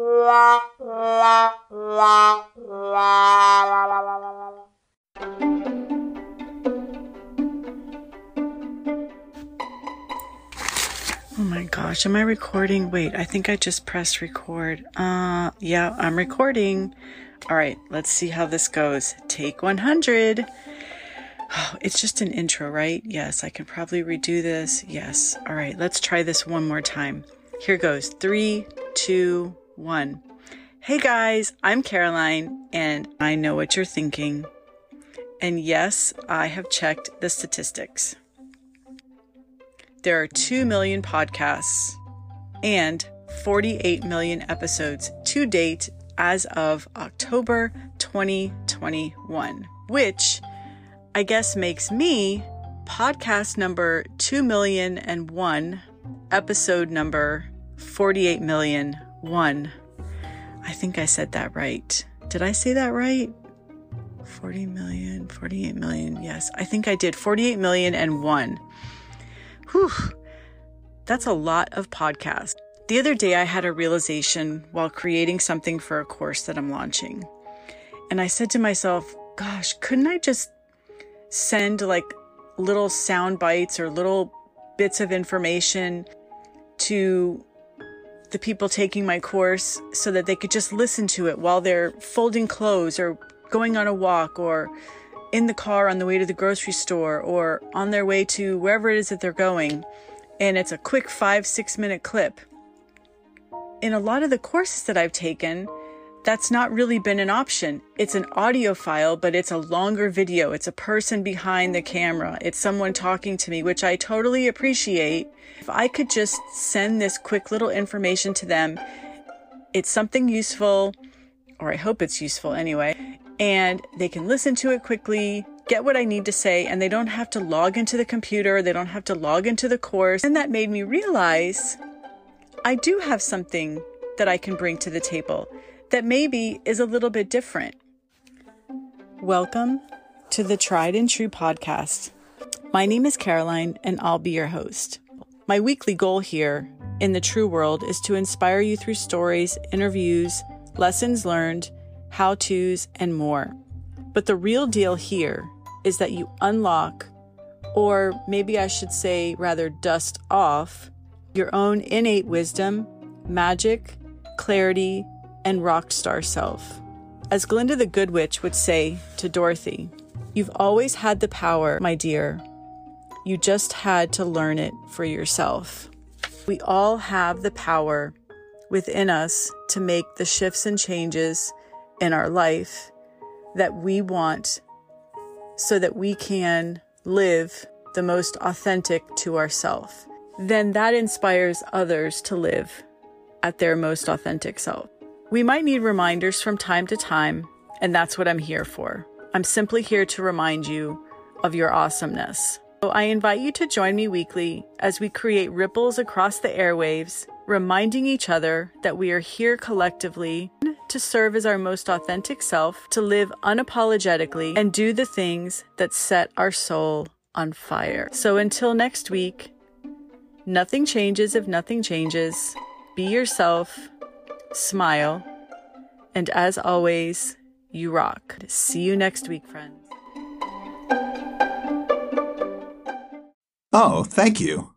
Oh my gosh, am I recording? Wait, I think I just pressed record. Uh, yeah, I'm recording. All right, let's see how this goes. Take 100. Oh, it's just an intro, right? Yes, I can probably redo this. Yes. All right, let's try this one more time. Here goes. Three, two, one. Hey guys, I'm Caroline, and I know what you're thinking. And yes, I have checked the statistics. There are 2 million podcasts and 48 million episodes to date as of October 2021, which I guess makes me podcast number 2 million and one, episode number 48 million one. I think I said that right. Did I say that right? 40 million, 48 million. Yes, I think I did. 48 million and one. Whew, that's a lot of podcasts. The other day, I had a realization while creating something for a course that I'm launching. And I said to myself, gosh, couldn't I just send like little sound bites or little bits of information to the people taking my course so that they could just listen to it while they're folding clothes or going on a walk or in the car on the way to the grocery store or on their way to wherever it is that they're going. And it's a quick five, six minute clip. In a lot of the courses that I've taken, that's not really been an option. It's an audio file, but it's a longer video. It's a person behind the camera. It's someone talking to me, which I totally appreciate. If I could just send this quick little information to them, it's something useful, or I hope it's useful anyway and they can listen to it quickly, get what I need to say, and they don't have to log into the computer, they don't have to log into the course. And that made me realize I do have something that I can bring to the table that maybe is a little bit different. Welcome to the Tried and True podcast. My name is Caroline, and I'll be your host. My weekly goal here in the true world is to inspire you through stories, interviews, lessons learned, how to's, and more. But the real deal here is that you unlock, or maybe I should say, rather, dust off, your own innate wisdom, magic, clarity, and rock star self. As Glinda the Good Witch would say to Dorothy, You've always had the power, my dear. You just had to learn it for yourself. We all have the power within us to make the shifts and changes in our life that we want so that we can live the most authentic to ourselves, then that inspires others to live at their most authentic self. We might need reminders from time to time, and that's what I'm here for. I'm simply here to remind you of your awesomeness. So I invite you to join me weekly as we create ripples across the airwaves, reminding each other that we are here collectively to serve as our most authentic self, to live unapologetically, and do the things that set our soul on fire. So until next week, nothing changes if nothing changes. Be yourself, smile, and as always, you rock. See you next week, friends. Oh, thank you.